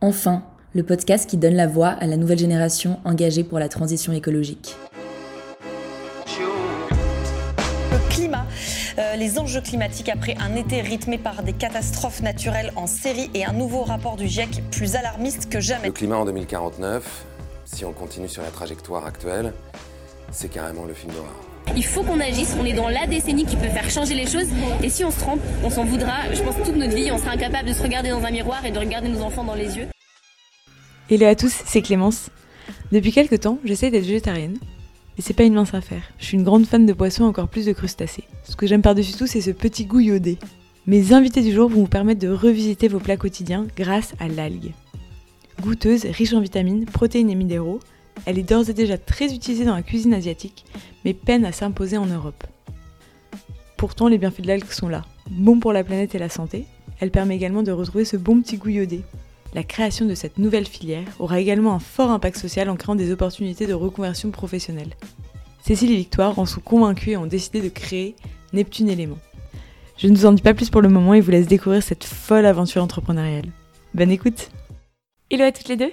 Enfin, le podcast qui donne la voix à la nouvelle génération engagée pour la transition écologique. Le climat, euh, les enjeux climatiques après un été rythmé par des catastrophes naturelles en série et un nouveau rapport du GIEC plus alarmiste que jamais. Le climat en 2049, si on continue sur la trajectoire actuelle, c'est carrément le film d'horreur. Il faut qu'on agisse, on est dans la décennie qui peut faire changer les choses et si on se trompe, on s'en voudra. Je pense toute notre vie, on sera incapable de se regarder dans un miroir et de regarder nos enfants dans les yeux. Hello à tous, c'est Clémence. Depuis quelques temps, j'essaie d'être végétarienne. Et c'est pas une mince affaire. Je suis une grande fan de poissons, encore plus de crustacés. Ce que j'aime par-dessus tout, c'est ce petit goût iodé. Mes invités du jour vont vous permettre de revisiter vos plats quotidiens grâce à l'algue. Goûteuse, riche en vitamines, protéines et minéraux, elle est d'ores et déjà très utilisée dans la cuisine asiatique, mais peine à s'imposer en Europe. Pourtant, les bienfaits de l'algue sont là. Bon pour la planète et la santé, elle permet également de retrouver ce bon petit goût iodé. La création de cette nouvelle filière aura également un fort impact social en créant des opportunités de reconversion professionnelle. Cécile et Victoire en sont convaincues et ont décidé de créer Neptune Élément. Je ne vous en dis pas plus pour le moment et vous laisse découvrir cette folle aventure entrepreneuriale. Bonne écoute Hello à toutes les deux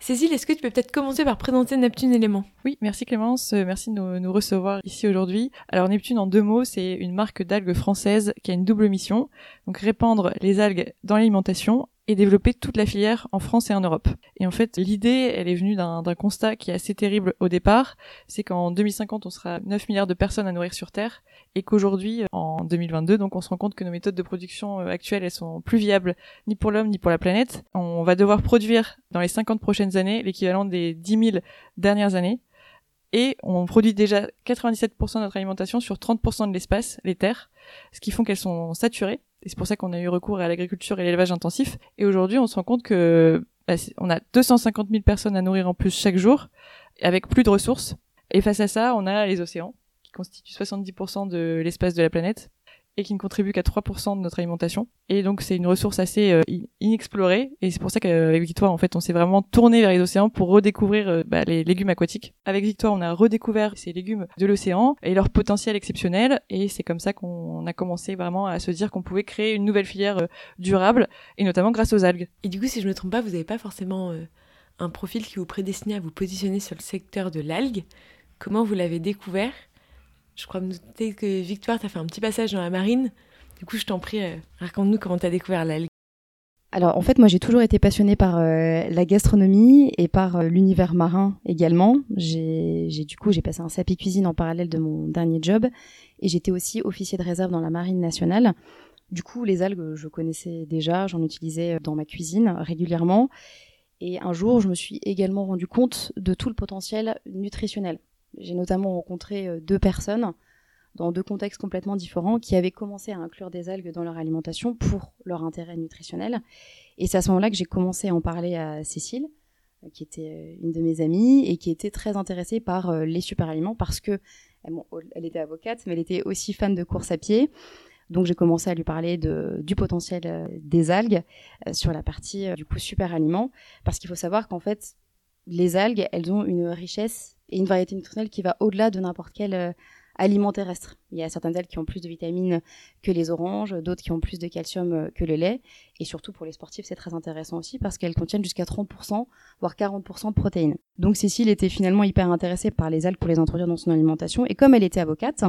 Cécile, est-ce que tu peux peut-être commencer par présenter Neptune Élément Oui, merci Clémence, euh, merci de nous, nous recevoir ici aujourd'hui. Alors Neptune, en deux mots, c'est une marque d'algues française qui a une double mission, donc répandre les algues dans l'alimentation et développer toute la filière en France et en Europe. Et en fait, l'idée, elle est venue d'un constat qui est assez terrible au départ, c'est qu'en 2050, on sera 9 milliards de personnes à nourrir sur Terre, et qu'aujourd'hui, en 2022, donc on se rend compte que nos méthodes de production euh, actuelles, elles sont plus viables ni pour l'homme ni pour la planète. On va devoir produire dans les 50 prochaines années l'équivalent des 10 000 dernières années, et on produit déjà 97% de notre alimentation sur 30% de l'espace, les terres, ce qui font qu'elles sont saturées et c'est pour ça qu'on a eu recours à l'agriculture et l'élevage intensif. Et aujourd'hui, on se rend compte que bah, on a 250 000 personnes à nourrir en plus chaque jour, avec plus de ressources. Et face à ça, on a les océans, qui constituent 70% de l'espace de la planète et qui ne contribue qu'à 3% de notre alimentation. Et donc c'est une ressource assez euh, inexplorée et c'est pour ça qu'avec Victoire en fait on s'est vraiment tourné vers les océans pour redécouvrir euh, bah, les légumes aquatiques. Avec Victoire on a redécouvert ces légumes de l'océan et leur potentiel exceptionnel et c'est comme ça qu'on a commencé vraiment à se dire qu'on pouvait créer une nouvelle filière euh, durable et notamment grâce aux algues. Et du coup si je me trompe pas vous n'avez pas forcément un profil qui vous prédestinait à vous positionner sur le secteur de l'algue. Comment vous l'avez découvert? Je crois me douter que Victoire, tu as fait un petit passage dans la marine. Du coup, je t'en prie, euh, raconte-nous comment tu as découvert l'algue. Alors, en fait, moi, j'ai toujours été passionnée par euh, la gastronomie et par euh, l'univers marin également. J'ai, du coup, j'ai passé un SAPI cuisine en parallèle de mon dernier job et j'étais aussi officier de réserve dans la marine nationale. Du coup, les algues, je connaissais déjà, j'en utilisais dans ma cuisine régulièrement. Et un jour, je me suis également rendu compte de tout le potentiel nutritionnel j'ai notamment rencontré euh, deux personnes dans deux contextes complètement différents qui avaient commencé à inclure des algues dans leur alimentation pour leur intérêt nutritionnel. Et c'est à ce moment-là que j'ai commencé à en parler à Cécile, euh, qui était euh, une de mes amies et qui était très intéressée par les super-aliments parce que elle était avocate, mais elle était aussi fan de course à pied. Donc j'ai commencé à lui parler du potentiel des algues sur la partie du coup super aliments, parce qu'il faut savoir qu'en fait les algues, elles ont une richesse et une variété nutritionnelle qui va au-delà de n'importe quel euh, aliment terrestre. Il y a certaines algues qui ont plus de vitamines que les oranges, d'autres qui ont plus de calcium euh, que le lait. Et surtout pour les sportifs, c'est très intéressant aussi parce qu'elles contiennent jusqu'à 30%, voire 40% de protéines. Donc Cécile était finalement hyper intéressée par les algues pour les introduire dans son alimentation. Et comme elle était avocate,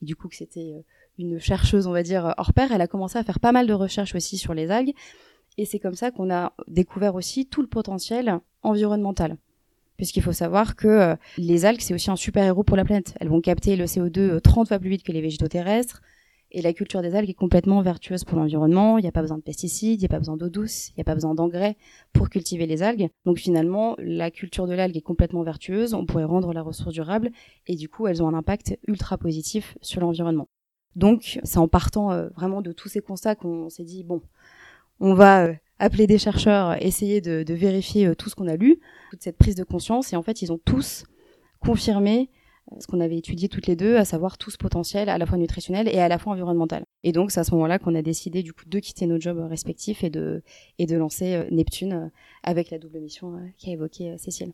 et du coup que c'était euh, une chercheuse, on va dire, hors pair, elle a commencé à faire pas mal de recherches aussi sur les algues. Et c'est comme ça qu'on a découvert aussi tout le potentiel environnemental. Puisqu'il faut savoir que euh, les algues, c'est aussi un super héros pour la planète. Elles vont capter le CO2 30 euh, fois plus vite que les végétaux terrestres. Et la culture des algues est complètement vertueuse pour l'environnement. Il n'y a pas besoin de pesticides, il n'y a pas besoin d'eau douce, il n'y a pas besoin d'engrais pour cultiver les algues. Donc finalement, la culture de l'algue est complètement vertueuse. On pourrait rendre la ressource durable et du coup, elles ont un impact ultra positif sur l'environnement. Donc c'est en partant euh, vraiment de tous ces constats qu'on s'est dit bon, on va appeler des chercheurs, essayer de, vérifier euh, tout ce qu'on a lu, toute cette prise de conscience. Et en fait, ils ont tous confirmé euh, ce qu'on avait étudié toutes les deux, à savoir tout ce potentiel à la fois nutritionnel et à la fois environnemental. Et donc c'est à ce moment-là qu'on a décidé du coup de quitter nos jobs respectifs et de et de lancer Neptune avec la double mission qu'a évoqué Cécile.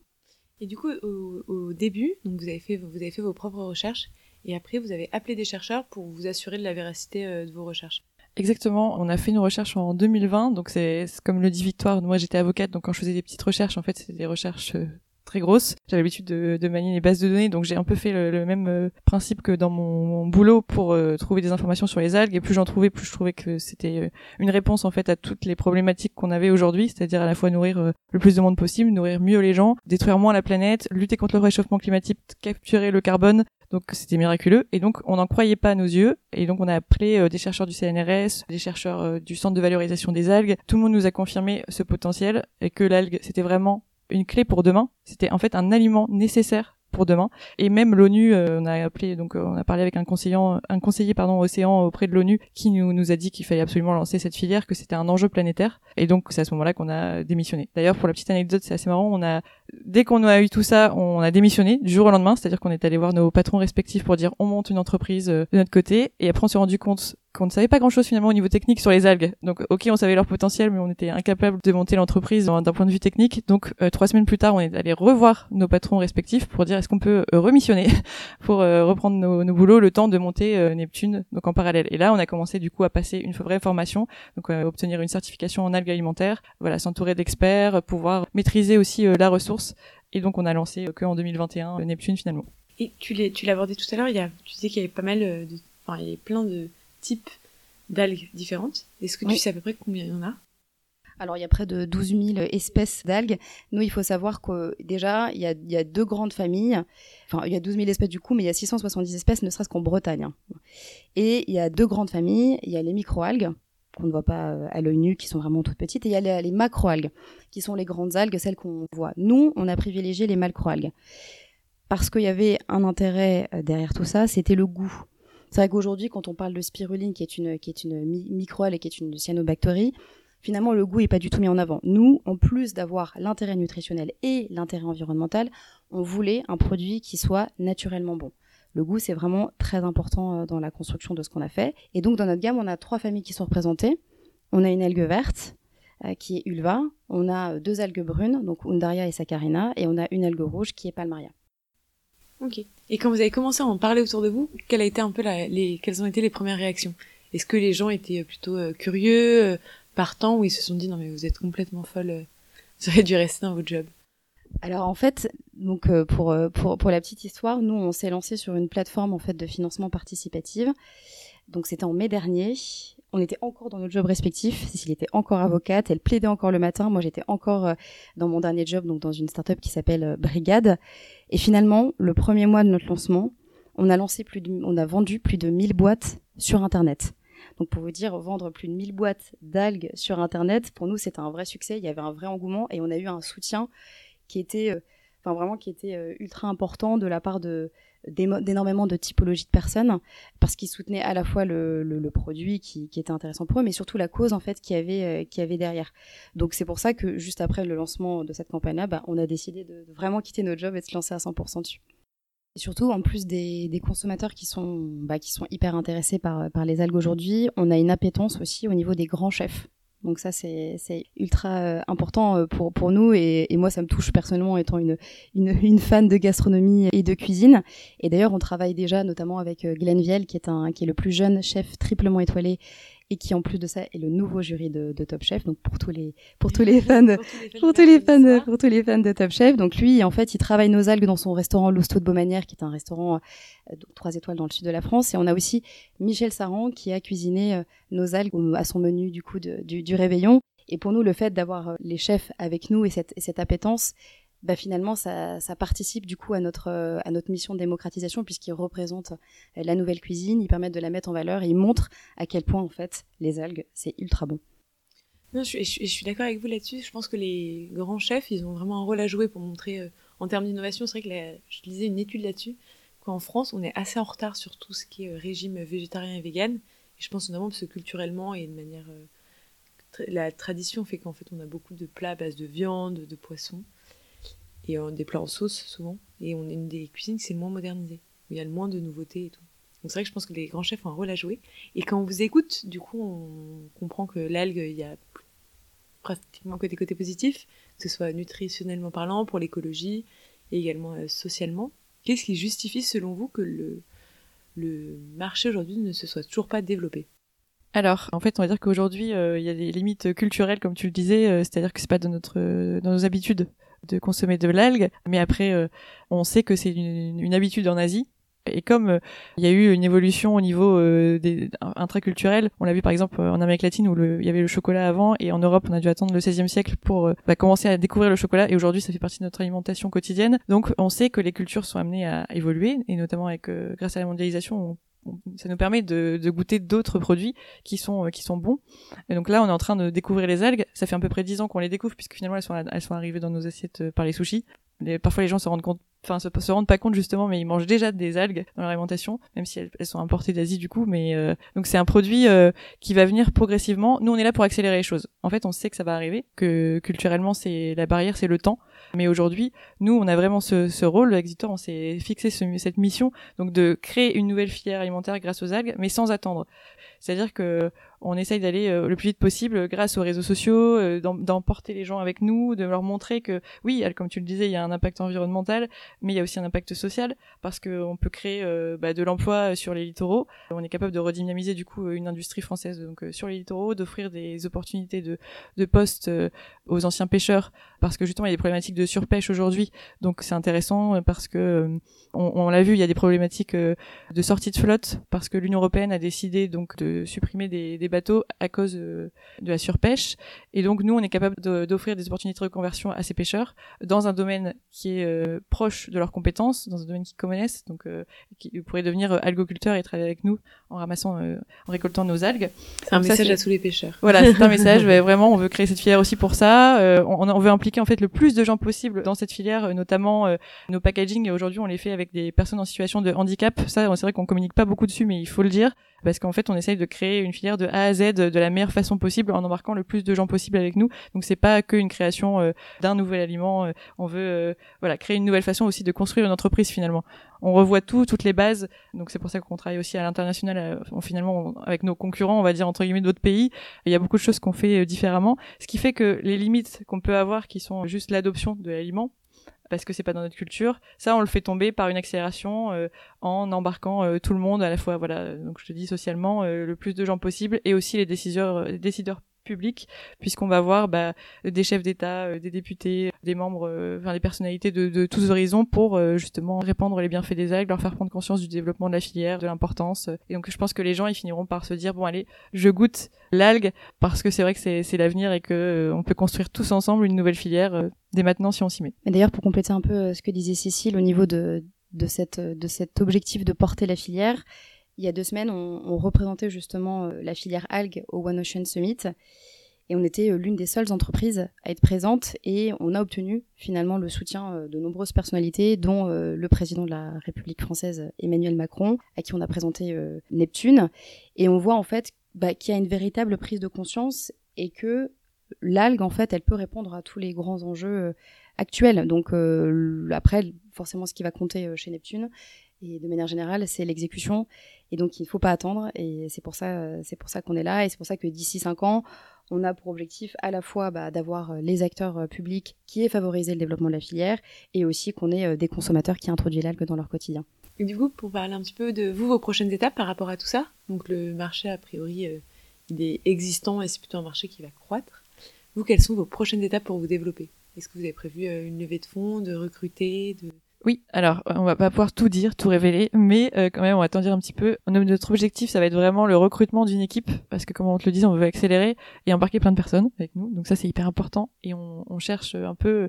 Et du coup au, début, donc vous avez fait vous avez fait vos propres recherches et après vous avez appelé des chercheurs pour vous assurer de la véracité de vos recherches. Exactement, on a fait une recherche en 2020, donc c'est comme le dit Victoire, moi j'étais avocate, donc quand je faisais des petites recherches, en fait c'était des recherches euh, très grosses. J'avais l'habitude de, manier les bases de données, donc j'ai un peu fait le, même euh, principe que dans mon, boulot pour euh, trouver des informations sur les algues. Et plus j'en trouvais, plus je trouvais que c'était une réponse en fait à toutes les problématiques qu'on avait aujourd'hui, c'est-à-dire à la fois nourrir le plus de monde possible, nourrir mieux les gens, détruire moins la planète, lutter contre le réchauffement climatique, capturer le carbone, donc c'était miraculeux et donc on n'en croyait pas à nos yeux et donc on a appelé euh, des chercheurs du CNRS, des chercheurs euh, du Centre de valorisation des algues. Tout le monde nous a confirmé ce potentiel et que l'algue c'était vraiment une clé pour demain. C'était en fait un aliment nécessaire pour demain. Et même l'ONU, euh, on a appelé, donc on a parlé avec un conseiller, un conseiller pardon océan auprès de l'ONU qui nous, nous a dit qu'il fallait absolument lancer cette filière, que c'était un enjeu planétaire. Et donc c'est à ce moment-là qu'on a démissionné. D'ailleurs pour la petite anecdote, c'est assez marrant. On a dès qu'on a eu tout ça, on a démissionné du jour au lendemain, c'est-à-dire qu'on est allé voir nos patrons respectifs pour dire on monte une entreprise euh, de notre côté. Et après on s'est rendu compte qu'on ne savait pas grand-chose finalement au niveau technique sur les algues. Donc ok, on savait leur potentiel, mais on était incapable de monter l'entreprise d'un point de vue technique. Donc euh, trois semaines plus tard, on est allé revoir nos patrons respectifs pour dire est-ce qu'on peut euh, remissionner pour reprendre nos, nos, boulots le temps de monter Neptune donc en parallèle. Et là, on a commencé du coup à passer une vraie formation, donc obtenir une certification en algues alimentaires, voilà, s'entourer d'experts, pouvoir maîtriser aussi la ressource. Et donc on a lancé que en 2021 Neptune finalement. Et tu l'as abordé tout à l'heure, il y a, tu disais qu'il y avait pas mal de, enfin il y avait plein de types d'algues différentes. Est-ce que tu sais à peu près combien il y en a? Alors, il y a près de 12 000 espèces d'algues. Nous, il faut savoir que déjà, il y, a, deux grandes familles. Enfin, il y a 12 000 espèces du coup, mais il y a 670 espèces, ne serait-ce qu'en Bretagne. Hein. Et il y a deux grandes familles. Il y a les microalgues, qu'on ne voit pas euh, à l'œil nu, qui sont vraiment toutes petites. Et il y a les, macroalgues, qui sont les grandes algues, celles qu'on voit. Nous, on a privilégié les macroalgues. Parce qu'il y avait un intérêt euh, derrière tout ça, c'était le goût. C'est vrai qu'aujourd'hui, quand on parle de spiruline, qui est une, qui est microalgue et qui est une cyanobactérie, finalement, le goût n'est pas du tout mis en avant. Nous, en plus d'avoir l'intérêt nutritionnel et l'intérêt environnemental, on voulait un produit qui soit naturellement bon. Le goût, c'est vraiment très important euh, dans la construction de ce qu'on a fait. Et donc, dans notre gamme, on a trois familles qui sont représentées. On a une algue verte, euh, qui est Ulva. On a deux algues brunes, donc Undaria et Saccharina. Et on a une algue rouge, qui est Palmaria. Ok. Et quand vous avez commencé à en parler autour de vous, quelles, ont été les premières réactions? Est-ce que les gens étaient euh, plutôt euh, curieux, euh, partants, ou ils se sont dit non mais vous êtes complètement folle, vous auriez dû rester dans votre job? Alors en fait, donc pour, pour, pour la petite histoire, nous on s'est lancé sur une plateforme en fait de financement participatif. Donc c'était en mai dernier on était encore dans notre job respectif. Cécile était encore avocate, elle plaidait encore le matin. Moi, j'étais encore euh, dans mon dernier job, donc dans une startup qui s'appelle euh, Brigade. Et finalement, le premier mois de notre lancement, on a lancé plus de, on a vendu plus de 1000 boîtes sur Internet. Donc pour vous dire, vendre plus de 1000 boîtes d'algues sur Internet, pour nous, c'était un vrai succès. Il y avait un vrai engouement et on a eu un soutien qui était, euh, enfin vraiment, qui était ultra important de la part de d'énormément de typologies de personnes parce qu'ils soutenaient à la fois le, le, produit qui, était intéressant pour eux, mais surtout la cause en fait qui avait euh, avait derrière. Donc c'est pour ça que juste après le lancement de cette campagne-là, bah, on a décidé de, vraiment quitter notre job et de se lancer à 100% dessus. Surtout, en plus des, des consommateurs qui sont, bah, qui sont hyper intéressés par, par les algues aujourd'hui, on a une appétence aussi au niveau des grands chefs. Donc ça, c'est ultra euh, important euh, pour, pour nous et, moi, ça me touche personnellement étant une, une, une, fan de gastronomie et de cuisine. Et d'ailleurs, on travaille déjà notamment avec euh, Glenn Viel, qui est, un, qui est le plus jeune chef triplement étoilé et qui en plus de ça est le nouveau jury de, de Top Chef. Donc pour tous les pour tous les fans pour tous les fans pour tous les fans de Top Chef. Donc lui en fait il travaille nos algues dans son restaurant L'Hosto de Beaumanière qui est un restaurant euh, trois étoiles dans le sud de la France et on a aussi Michel Saran qui a cuisiné euh, nos algues à son menu du coup de, du, du réveillon. Et pour nous, le fait d'avoir euh, les chefs avec nous et cette, et cette appétence, bah finalement ça, ça, participe du coup à notre à notre mission de démocratisation puisqu'ils représentent euh, la nouvelle cuisine, ils permettent de la mettre en valeur et ils montrent à quel point en fait les algues c'est ultra bon. Non, je, je, suis d'accord avec vous là-dessus. Je pense que les grands chefs, ils ont vraiment un rôle à jouer pour montrer euh, en termes d'innovation. C'est vrai que je lisais une étude là-dessus qu'en France, on est assez en retard sur tout ce qui est euh, régime végétarien et vegan. Et je pense notamment parce que culturellement et de manière la tradition fait qu'en fait on a beaucoup de plats à base de viande, de poisson et euh, des plats en sauce souvent. Et on est une des cuisines qui c'est le moins modernisé, où il y a le moins de nouveautés et tout. Donc c'est vrai que je pense que les grands chefs ont un rôle à jouer. Et quand on vous écoute, du coup, on comprend que l'algue, il y a pratiquement que des côtés positifs, que ce soit nutritionnellement parlant, pour l'écologie, et également euh, socialement. Qu'est-ce qui justifie, selon vous, que le, le marché aujourd'hui ne se soit toujours pas développé? Alors, en fait, on va dire qu'aujourd'hui, il y a des limites culturelles, comme tu le disais, c'est-à-dire que c'est pas dans notre dans nos habitudes de consommer de l'algue, mais après, on sait que c'est une, une, habitude en Asie, et comme euh, il y a eu une évolution au niveau euh, des intraculturel, on l'a vu par exemple en Amérique latine où il y avait le chocolat avant et en Europe on a dû attendre le 16e siècle pour euh, bah, commencer à découvrir le chocolat et aujourd'hui ça fait partie de notre alimentation quotidienne. Donc on sait que les cultures sont amenées à évoluer et notamment avec grâce à la mondialisation ça nous permet de, de goûter d'autres produits qui sont qui sont bons. Et donc là, on est en train de découvrir les algues. Ça fait à peu près dix ans qu'on les découvre puisque finalement elles sont elles sont arrivées dans nos assiettes par les sushis. parfois les gens se rendent compte enfin se, se rendent pas compte justement mais ils mangent déjà des algues dans leur alimentation même si elles, sont importées d'Asie du coup mais euh, donc c'est un produit euh, qui va venir progressivement nous on est là pour accélérer les choses en fait on sait que ça va arriver que culturellement c'est la barrière c'est le temps mais aujourd'hui nous on a vraiment ce, rôle Exitor on s'est fixé cette mission donc de créer une nouvelle filière alimentaire grâce aux algues mais sans attendre c'est-à-dire que on essaye d'aller euh, le plus vite possible grâce aux réseaux sociaux, euh, d'emporter les gens avec nous, de leur montrer que oui, comme tu le disais, il y a un impact environnemental, mais il y a aussi un impact social parce qu'on peut créer euh, bah, de l'emploi sur les littoraux. On est capable de redynamiser du coup une industrie française donc sur les littoraux, d'offrir des opportunités de postes aux anciens pêcheurs parce que justement il y a des problématiques de surpêche aujourd'hui. Donc c'est intéressant parce que on, on l'a vu, il y a des problématiques de sortie de flotte parce que l'Union européenne a décidé donc de supprimer des, des bateaux à cause euh, de la surpêche. Et donc nous, on est capable d'offrir des opportunités de reconversion à ces pêcheurs dans un domaine qui est euh, proche de leurs compétences, dans un domaine qu'ils connaissent, donc euh, qui pourraient devenir algoculteurs et travailler avec nous en ramassant, en récoltant nos algues. C'est un message à tous les pêcheurs. Voilà, c'est un message. vraiment, on veut créer cette filière aussi pour ça. on, on, veut impliquer en fait le plus de gens possible dans cette filière, notamment nos packaging. Aujourd'hui, on les fait avec des personnes en situation de handicap. Ça, c'est vrai qu'on communique pas beaucoup dessus, mais il faut le dire parce qu'en fait on essaye de créer une filière de A à Z de la meilleure façon possible en embarquant le plus de gens possible avec nous. Donc c'est pas qu'une création euh, d'un nouvel aliment, euh, on veut euh, voilà créer une nouvelle façon aussi de construire une entreprise finalement. On revoit tout, toutes les bases. Donc c'est pour ça qu'on travaille aussi à l'international finalement avec nos concurrents, on va dire entre guillemets d'autres pays. Il y a beaucoup de choses qu'on fait différemment, ce qui fait que les limites qu'on peut avoir qui sont juste l'adoption de l'aliment parce que c'est pas dans notre culture. Ça, on le fait tomber par une accélération euh, en embarquant euh, tout le monde à la fois, voilà. Donc je te dis socialement euh, le plus de gens possible et aussi les décideurs public, puisqu'on va voir bah, des chefs d'État, euh, des députés, des membres, euh, enfin des personnalités de, de tous horizons pour euh, justement répandre les bienfaits des algues, leur faire prendre conscience du développement de la filière, de l'importance. Et donc je pense que les gens ils finiront par se dire bon allez, je goûte l'algue parce que c'est vrai que c'est l'avenir et que on peut construire tous ensemble une nouvelle filière dès maintenant si on s'y met. Mais d'ailleurs pour compléter un peu ce que disait Cécile au niveau de de cette de cet objectif de porter la filière, il y a deux semaines, on, représentait justement euh, la filière algues au One Ocean Summit. Et on était euh, l'une des seules entreprises à être présente et on a obtenu finalement le soutien euh, de nombreuses personnalités, dont le président de la République française Emmanuel Macron, à qui on a présenté Neptune. Et on voit en fait bah, qu'il y a une véritable prise de conscience et que l'algue, en fait, elle peut répondre à tous les grands enjeux actuels. Donc après, forcément, ce qui va compter chez Neptune, et de manière générale, c'est l'exécution. Et donc, il ne faut pas attendre. Et c'est pour ça, c'est pour ça qu'on est là. Et c'est pour ça que d'ici cinq ans, on a pour objectif à la fois bah, d'avoir les acteurs euh, publics qui aient favorisé le développement de la filière et aussi qu'on ait euh, des consommateurs qui introduisent l'algue dans leur quotidien. Et du coup, pour parler un petit peu de vous, vos prochaines étapes par rapport à tout ça, donc le marché, a priori, euh, il est existant et c'est plutôt un marché qui va croître. Vous, quelles sont vos prochaines étapes pour vous développer? Est-ce que vous avez prévu une levée de fonds, de recruter, oui, alors on va pas pouvoir tout dire, tout révéler, mais euh, quand même on va t'en dire un petit peu. Notre objectif, ça va être vraiment le recrutement d'une équipe, parce que comme on te le dit, on veut accélérer et embarquer plein de personnes avec nous, donc ça c'est hyper important. Et on, cherche un peu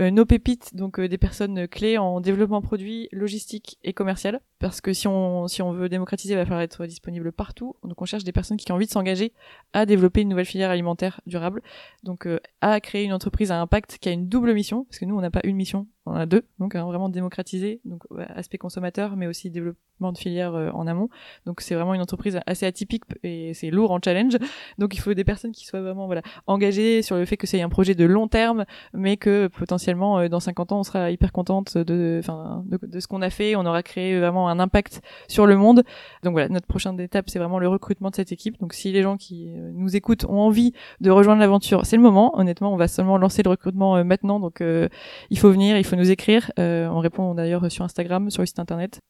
euh, nos pépites, donc euh, des personnes clés en développement produit, logistique et commercial, parce que si on si on veut démocratiser, il va falloir être disponible partout. Donc on cherche des personnes qui ont envie de s'engager à développer une nouvelle filière alimentaire durable, donc à créer une entreprise à impact qui a une double mission, parce que nous on n'a pas une mission, on a deux, donc hein, vraiment démocratisé, donc aspect consommateur, mais aussi développement de filière euh, en amont. Donc c'est vraiment une entreprise assez atypique et c'est lourd en challenge. Donc il faut des personnes qui soient vraiment voilà engagées sur le fait que c'est un projet de long terme, mais que potentiellement euh, dans 50 ans on sera hyper contente de, de, de, ce qu'on a fait, on aura créé vraiment un impact sur le monde. Donc voilà, notre prochaine étape c'est vraiment le recrutement de cette équipe. Donc si les gens qui euh, nous écoutent ont envie de rejoindre l'aventure, c'est le moment. Honnêtement, on va seulement lancer le recrutement maintenant, donc il faut venir, il faut nous écrire. Euh, on répond d'ailleurs sur Instagram, sur le site internet.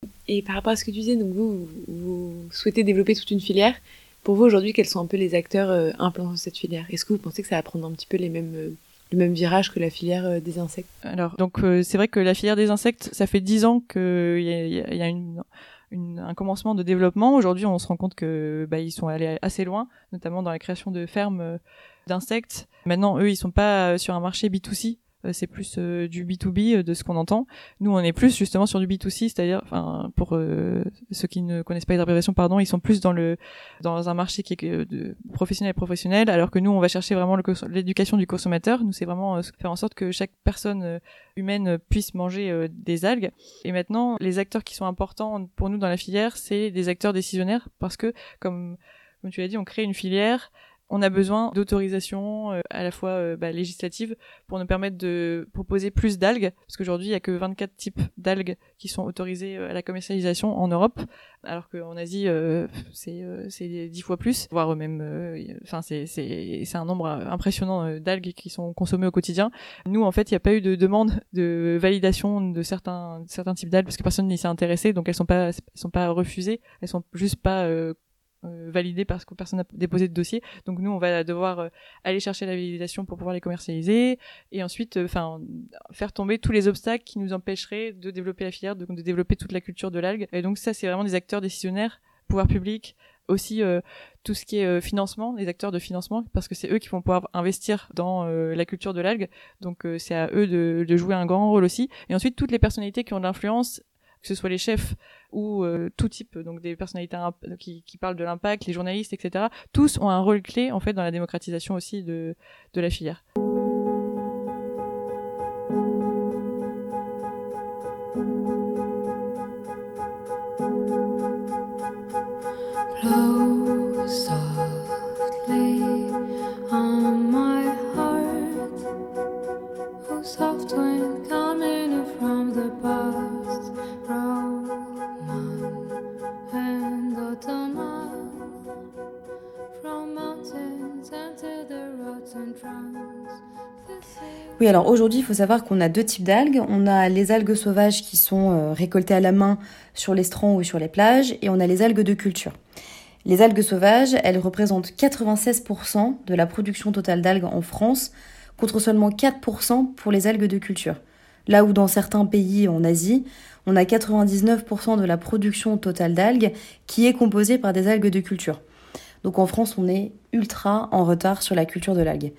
Ce que tu disais, donc vous, souhaitez développer toute une filière. Pour vous aujourd'hui, quels sont un peu les acteurs euh, implantés dans cette filière? Est-ce que vous pensez que ça va prendre un petit peu les mêmes, euh, le même virage que la filière euh, des insectes? Alors, donc euh, c'est vrai que la filière des insectes, ça fait dix ans qu'il y a, un commencement de développement. Aujourd'hui, on se rend compte que bah, ils sont allés assez loin, notamment dans la création de fermes euh, d'insectes. Maintenant, eux, ils sont pas sur un marché B2C. Euh, C'est plus euh, du B2B euh, de ce qu'on entend. Nous, on est plus justement sur du B2C, c'est-à-dire, enfin, pour ceux qui ne connaissent pas les abréviations, pardon, ils sont plus dans le dans un marché qui est de professionnel et professionnel, alors que nous, on va chercher vraiment l'éducation du consommateur. Nous, c'est vraiment faire en sorte que chaque personne humaine puisse manger des algues. Et maintenant, les acteurs qui sont importants pour nous dans la filière, c'est des acteurs décisionnaires, parce que, comme comme tu l'as dit, on crée une filière. On a besoin d'autorisation euh, à la fois euh, bah, législative pour nous permettre de proposer plus d'algues, parce qu'aujourd'hui il y a que 24 types d'algues qui sont autorisés euh, à la commercialisation en Europe, alors qu'en Asie c'est c'est dix fois plus, voire même, enfin c'est c'est un nombre impressionnant d'algues qui sont consommées au quotidien. Nous en fait il n'y a pas eu de demande de validation de certains certains types d'algues parce que personne n'y s'est intéressé, donc elles sont sont pas refusées, elles sont juste pas euh, euh, validées parce que personne n'a déposé de dossier. Donc nous, on va devoir euh, aller chercher la validation pour pouvoir les commercialiser et ensuite, enfin, faire tomber tous les obstacles qui nous empêcheraient de développer la filière, de, développer toute la culture de l'algue. Et donc ça, c'est vraiment des acteurs décisionnaires, pouvoir public, aussi euh, tout ce qui est euh, financement, les acteurs de financement, parce que c'est eux qui vont pouvoir investir dans euh, la culture de l'algue. Donc euh, c'est à eux de, de jouer un grand rôle aussi. Et ensuite, toutes les personnalités qui ont de l'influence que ce soit les chefs ou euh, tout type, donc des personnalités qui, qui parlent de l'impact, les journalistes, etc. Tous ont un rôle clé en fait dans la démocratisation aussi de la filière. Alors aujourd'hui, il faut savoir qu'on a deux types d'algues. On a les algues sauvages qui sont euh, récoltées à la main sur l'estran ou sur les plages, et on a les algues de culture. Les algues sauvages, elles représentent 96% de la production totale d'algues en France, contre seulement 4% pour les algues de culture. Là où dans certains pays en Asie, on a 99% de la production totale d'algues qui est composée par des algues de culture. Donc en France, on est ultra en retard sur la culture de l'algue.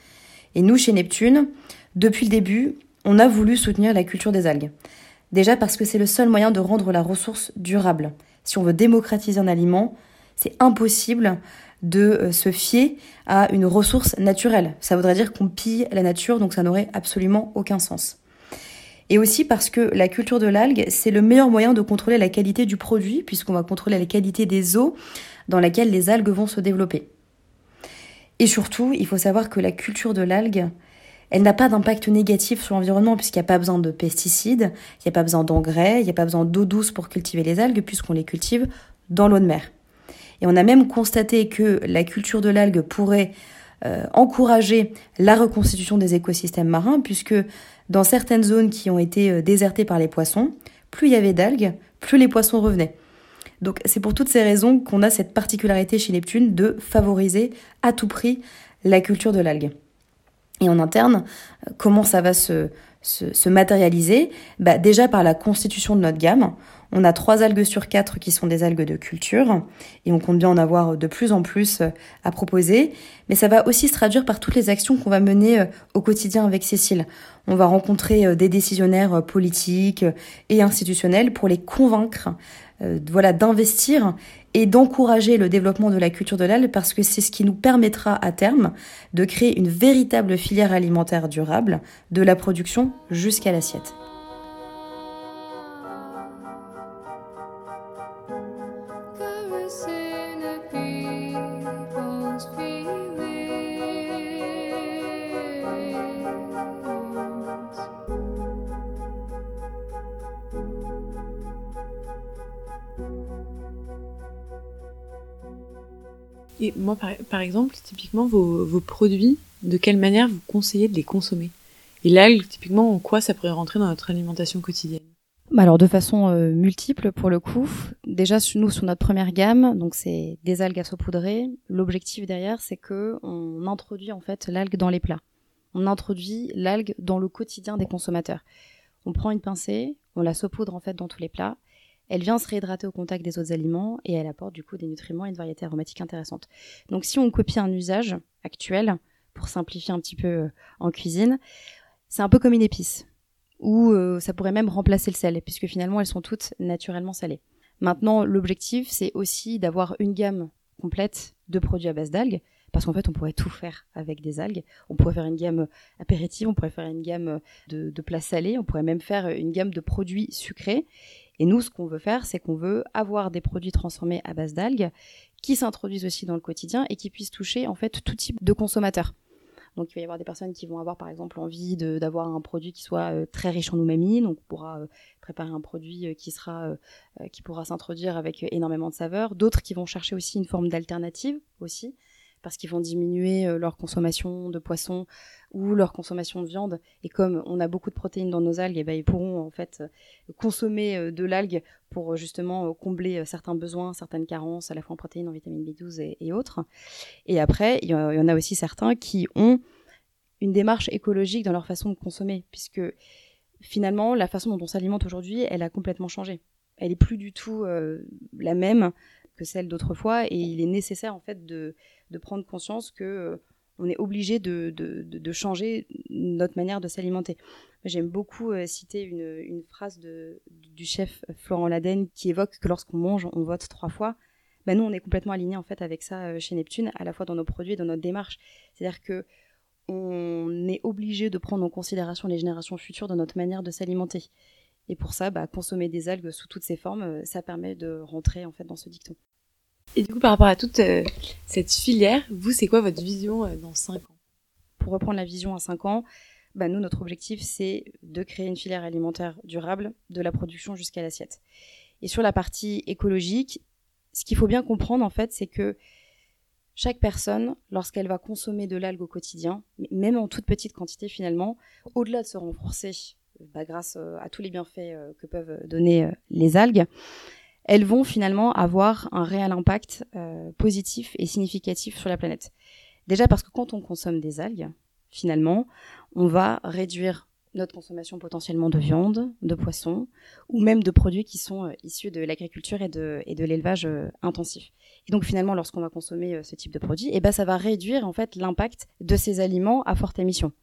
Et nous, chez Neptune, depuis le début, on a voulu soutenir la culture des algues. Déjà parce que c'est le seul moyen de rendre la ressource durable. Si on veut démocratiser un aliment, c'est impossible de euh, se fier à une ressource naturelle. Ça voudrait dire qu'on pille la nature, donc ça n'aurait absolument aucun sens. Et aussi parce que la culture de l'algue, c'est le meilleur moyen de contrôler la qualité du produit, puisqu'on va contrôler la qualité des eaux dans lesquelles les algues vont se développer. Et surtout, il faut savoir que la culture de l'algue, elle n'a pas d'impact négatif sur l'environnement puisqu'il n'y a pas besoin de pesticides, il n'y a pas besoin d'engrais, il n'y a pas besoin d'eau douce pour cultiver les algues puisqu'on les cultive dans l'eau de mer. Et on a même constaté que la culture de l'algue pourrait euh, encourager la reconstitution des écosystèmes marins puisque dans certaines zones qui ont été euh, désertées par les poissons, plus il y avait d'algues, plus les poissons revenaient. Donc c'est pour toutes ces raisons qu'on a cette particularité chez Neptune de favoriser à tout prix la culture de l'algue. Et en interne, euh, comment ça va se, se, se matérialiser? Bah, Déjà par la constitution de notre gamme. On a trois algues sur quatre qui sont des algues de culture et on compte bien en avoir de plus en plus euh, à proposer. Mais ça va aussi se traduire par toutes les actions qu'on va mener euh, au quotidien avec Cécile. On va rencontrer euh, des décisionnaires politiques et institutionnels pour les convaincre euh, voilà, d'investir et d'encourager le développement de la culture de l'algue parce que c'est ce qui nous permettra à terme de créer une véritable filière alimentaire durable de la production jusqu'à l'assiette. Et moi, par, exemple, typiquement, vos, produits, de quelle manière vous conseillez de les consommer? Et l'algue, typiquement, en quoi ça pourrait rentrer dans notre alimentation quotidienne? Bah alors de façon euh, multiple pour le coup. Déjà nous sur notre première gamme, donc c'est des algues à saupoudrer. L'objectif derrière c'est que on introduit en fait l'algue dans les plats. On introduit l'algue dans le quotidien des consommateurs. On prend une pincée, on la saupoudre en fait dans tous les plats. Elle vient se réhydrater au contact des autres aliments et elle apporte du coup des nutriments et une variété aromatique intéressante. Donc si on copie un usage actuel, pour simplifier un petit peu euh, en cuisine, c'est un peu comme une épice ou euh, ça pourrait même remplacer le sel, puisque finalement elles sont toutes naturellement salées. Maintenant, l'objectif, c'est aussi d'avoir une gamme complète de produits à base d'algues, parce qu'en fait, on pourrait tout faire avec des algues. On pourrait faire une gamme apéritive, on pourrait faire une gamme de, de plats salés, on pourrait même faire une gamme de produits sucrés. Et nous, ce qu'on veut faire, c'est qu'on veut avoir des produits transformés à base d'algues qui s'introduisent aussi dans le quotidien et qui puissent toucher en fait tout type de consommateurs. Donc il va y avoir des personnes qui vont avoir par exemple envie d'avoir un produit qui soit euh, très riche en umami, donc on pourra euh, préparer un produit euh, qui sera euh, euh, qui pourra s'introduire avec euh, énormément de saveurs. D'autres qui vont chercher aussi une forme d'alternative aussi parce qu'ils vont diminuer euh, leur consommation de poisson ou leur consommation de viande. Et comme on a beaucoup de protéines dans nos algues, eh ben, ils pourront en fait euh, consommer euh, de l'algue pour justement combler certains besoins, certaines carences, à la fois en protéines, en vitamine B12 et, et autres. Et après, il y, en a aussi certains qui ont une démarche écologique dans leur façon de consommer, puisque finalement, la façon dont on s'alimente aujourd'hui, elle a complètement changé. Elle est plus du tout la même que celle d'autrefois, et il est nécessaire en fait de, de prendre conscience que euh, on est obligé de, de, de, changer notre manière de s'alimenter. J'aime beaucoup euh, citer une, une phrase du chef Florent Laden qui évoque que lorsqu'on mange, on vote trois fois. Ben nous, on est complètement alignés en fait avec ça euh, chez Neptune, à la fois dans nos produits et dans notre démarche. C'est-à-dire que on est obligé de prendre en considération les générations futures dans notre manière de s'alimenter. Et pour ça, bah, consommer des algues sous toutes ces formes, euh, ça permet de rentrer en fait dans ce dicton. Et du coup, par rapport à toute euh, cette filière, vous, c'est quoi votre vision euh, dans 5 ans? Pour reprendre la vision à 5 ans, bah, nous, notre objectif, c'est de créer une filière alimentaire durable, de la production jusqu'à l'assiette. Et sur la partie écologique, ce qu'il faut bien comprendre, en fait, c'est que chaque personne, lorsqu'elle va consommer de l'algue au quotidien, même en toute petite quantité finalement, au-delà de se renforcer bah, grâce euh, à tous les bienfaits euh, que peuvent donner euh, les algues, elles vont finalement avoir un réel impact positif et significatif sur la planète. Déjà parce que quand on consomme des algues, finalement, on va réduire notre consommation potentiellement de viande, de poisson, ou même de produits qui sont issus de l'agriculture et de, l'élevage intensif. Et donc finalement, lorsqu'on va consommer ce type de produit, eh ben, ça va réduire en fait l'impact de ces aliments à forte émission.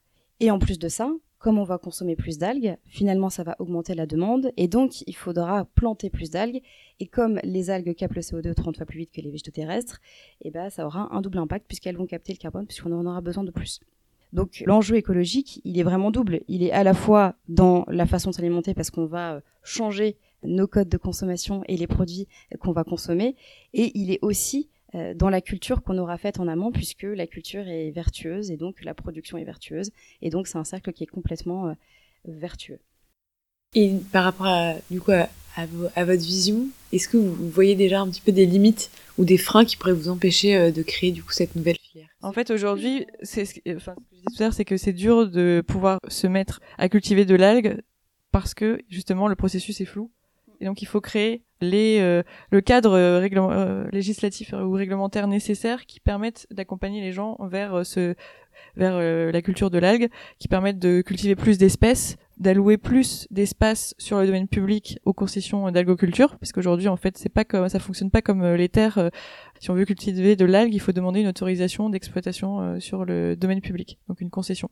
Et en plus de ça, comme on va consommer plus d'algues, finalement ça va augmenter la demande et donc il faudra planter plus d'algues. Et comme les algues captent le CO2 30 fois plus vite que les végétaux terrestres, eh ben, ça aura un double impact puisqu'elles vont capter le carbone puisqu'on en aura besoin de plus. Donc l'enjeu écologique, il est vraiment double. Il est à la fois dans la façon de s'alimenter parce qu'on va euh, changer nos codes de consommation et les produits qu'on va consommer, et il est aussi euh, dans la culture qu'on aura faite en amont, puisque la culture est vertueuse et donc la production est vertueuse, et donc c'est un cercle qui est complètement euh, vertueux. Et par rapport à, du coup, à, à vo- à votre vision, est-ce que vous voyez déjà un petit peu des limites ou des freins qui pourraient vous empêcher euh, de créer du coup cette nouvelle filière? En fait, aujourd'hui, c'est ce, enfin, ce que je disais tout à l'heure, c'est que c'est dur de pouvoir se mettre à cultiver de l'algue parce que justement le processus est flou. Et donc il faut créer euh, le cadre euh, euh, législatif ou réglementaire nécessaire qui permettent d'accompagner les gens vers la culture de l'algue, qui permettent de cultiver plus d'espèces, d'allouer plus d'espace sur le domaine public aux concessions d'algoculture, parce qu'aujourd'hui en fait c'est pas ça fonctionne pas comme les terres. si on veut cultiver de l'algue, il faut demander une autorisation d'exploitation sur le domaine public, donc une concession.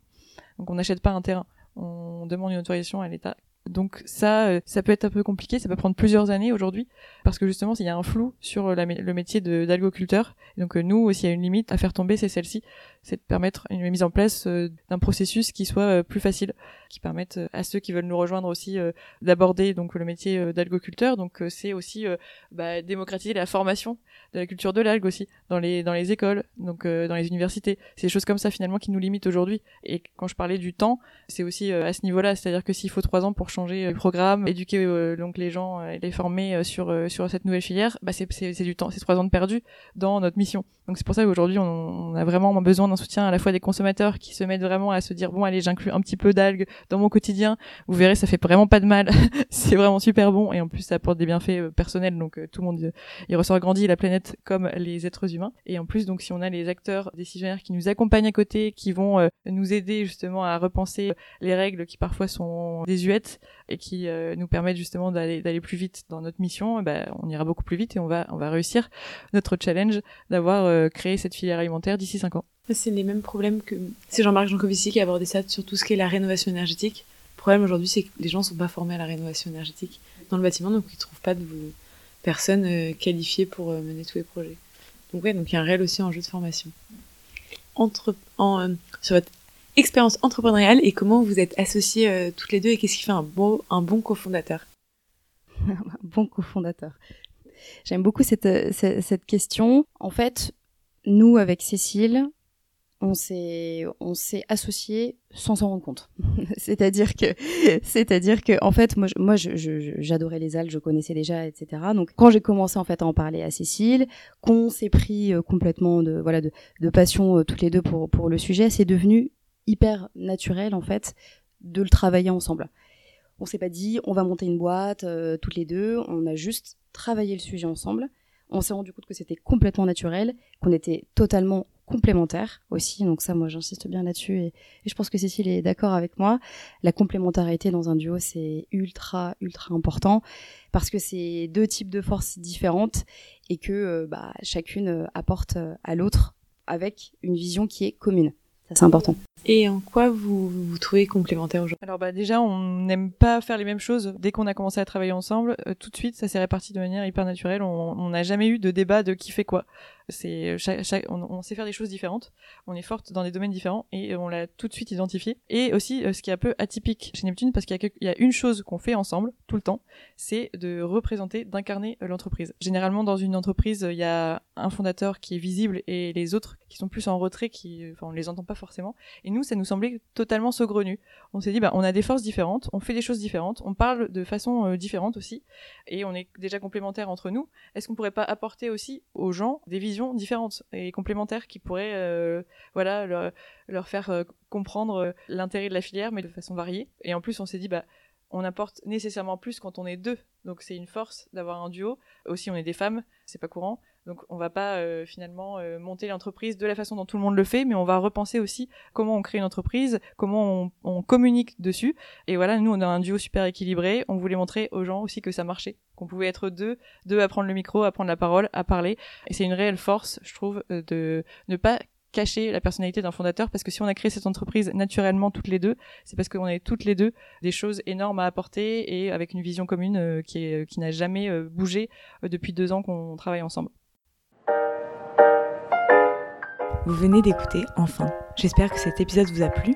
Donc on n'achète pas un terrain, on demande une autorisation à l'État. Donc ça, euh, ça peut être un peu compliqué, ça peut prendre plusieurs années aujourd'hui, parce que justement, il y a un flou sur mé- le métier d'algoculteur. Donc euh, nous aussi, il y a une limite à faire tomber, c'est celle-ci, c'est de permettre une mise en place euh, d'un processus qui soit euh, plus facile, qui permette euh, à ceux qui veulent nous rejoindre aussi d'aborder donc le métier d'algoculteur. Donc c'est aussi bah, démocratiser la formation de la culture de l'algue aussi dans les dans les écoles, donc dans les universités. C'est des choses comme ça finalement qui nous limitent aujourd'hui. Et quand je parlais du temps, c'est aussi à ce niveau-là, c'est-à-dire que s'il faut trois ans pour changer le programme, éduquer donc les gens et les former sur sur cette nouvelle filière, bah c'est du temps, c'est trois ans de perdu dans notre mission. Donc c'est pour ça qu'aujourd'hui on a vraiment besoin un soutien à la fois des consommateurs qui se mettent vraiment à se dire bon allez j'inclus un petit peu d'algues dans mon quotidien. Vous verrez ça fait vraiment pas de mal, c'est vraiment super bon et en plus ça apporte des bienfaits euh, personnels donc euh, tout le monde euh, y ressort grandi la planète comme les êtres humains et en plus donc si on a les acteurs décisionnaires qui nous accompagnent à côté, qui vont euh, nous aider justement à repenser les règles qui parfois sont désuètes et qui euh, nous permettent justement d'aller d'aller plus vite dans notre mission, eh ben, on ira beaucoup plus vite et on va on va réussir notre challenge d'avoir euh, créé cette filière alimentaire d'ici 5 ans. C'est les mêmes problèmes que. C'est Jean-Marc Jancovici qui a abordé ça sur tout ce qui est la rénovation énergétique. Le problème aujourd'hui, c'est que les gens sont pas formés à la rénovation énergétique dans le bâtiment, donc ils trouvent pas de personnes euh, qualifiées pour euh, mener tous les projets. Donc ouais, donc il y a un réel aussi enjeu de formation. Entre... En, euh, sur votre expérience entrepreneuriale et comment vous êtes associées euh, toutes les deux et qu'est-ce qui fait un bon, un bon cofondateur? Un bon cofondateur. J'aime beaucoup cette, cette question. En fait, nous, avec Cécile, on s'est, on s'est associés sans s'en rendre compte. c'est-à-dire que, c'est-à-dire que, en fait, moi, j'adorais les algues, je connaissais déjà, etc. Donc, quand j'ai commencé en fait à en parler à Cécile, qu'on s'est pris euh, complètement de, voilà, de, passion euh, toutes les deux pour pour le sujet, c'est devenu hyper naturel en fait de le travailler ensemble. On s'est pas dit on va monter une boîte euh, toutes les deux, on a juste travaillé le sujet ensemble. On s'est rendu compte que c'était complètement naturel, qu'on était totalement complémentaires aussi. Donc ça, moi, j'insiste bien là-dessus et, je pense que Cécile est d'accord avec moi. La complémentarité dans un duo, c'est ultra, ultra important parce que c'est deux types de forces différentes et que euh, bah, chacune euh, apporte euh, à l'autre avec une vision qui est commune. Ça, c'est important. Et en quoi vous vous, trouvez complémentaires aujourd'hui? Alors bah déjà, on n'aime pas faire les mêmes choses. Dès qu'on a commencé à travailler ensemble, euh, tout de suite, ça s'est réparti de manière hyper naturelle. On n'a jamais eu de débat de qui fait quoi. C'est euh, chaque, chaque- on, on sait faire des choses différentes. On est forte dans des domaines différents et on l'a tout de suite identifié. Et aussi, euh, ce qui est un peu atypique chez Neptune, parce qu'il y a, que- il y a une chose qu'on fait ensemble tout le temps, c'est de représenter, d'incarner l'entreprise. Généralement, dans une entreprise, il y a un fondateur qui est visible et les autres qui sont plus en retrait, qui, enfin, on les entend pas forcément. Et nous, ça nous semblait totalement saugrenu. On s'est dit, bah, on a des forces différentes, on fait des choses différentes, on parle de façon euh, différente aussi, et on est déjà complémentaires entre nous. Est-ce qu'on pourrait pas apporter aussi aux gens des visions différentes et complémentaires qui pourraient, euh, voilà, leur, faire euh, comprendre l'intérêt de la filière, mais de façon variée? Et en plus, on s'est dit, bah, on apporte nécessairement plus quand on est deux. Donc c'est une force d'avoir un duo. Aussi, on est des femmes, c'est pas courant. Donc on va pas euh, finalement euh, monter l'entreprise de la façon dont tout le monde le fait, mais on va repenser aussi comment on crée une entreprise, comment on, communique dessus. Et voilà, nous on a un duo super équilibré. On voulait montrer aux gens aussi que ça marchait, qu'on pouvait être deux, deux à prendre le micro, à prendre la parole, à parler. Et c'est une réelle force, je trouve, euh, de ne pas cacher la personnalité d'un fondateur parce que si on a créé cette entreprise naturellement toutes les deux, c'est parce qu'on a toutes les deux des choses énormes à apporter et avec une vision commune qui n'a jamais bougé depuis deux ans qu'on travaille ensemble. Vous venez d'écouter Enfin. J'espère que cet épisode vous a plu,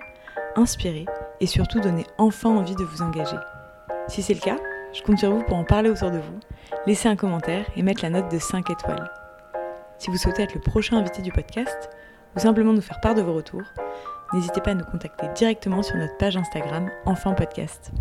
inspiré et surtout donné enfin envie de vous engager. Si c'est le cas, je compte sur vous pour en parler autour de vous, laisser un commentaire et mettre la note de 5 étoiles. Si vous souhaitez être le prochain invité du podcast ou simplement nous faire part de vos retours, n'hésitez pas à nous contacter directement sur notre page Instagram Enfin Podcast.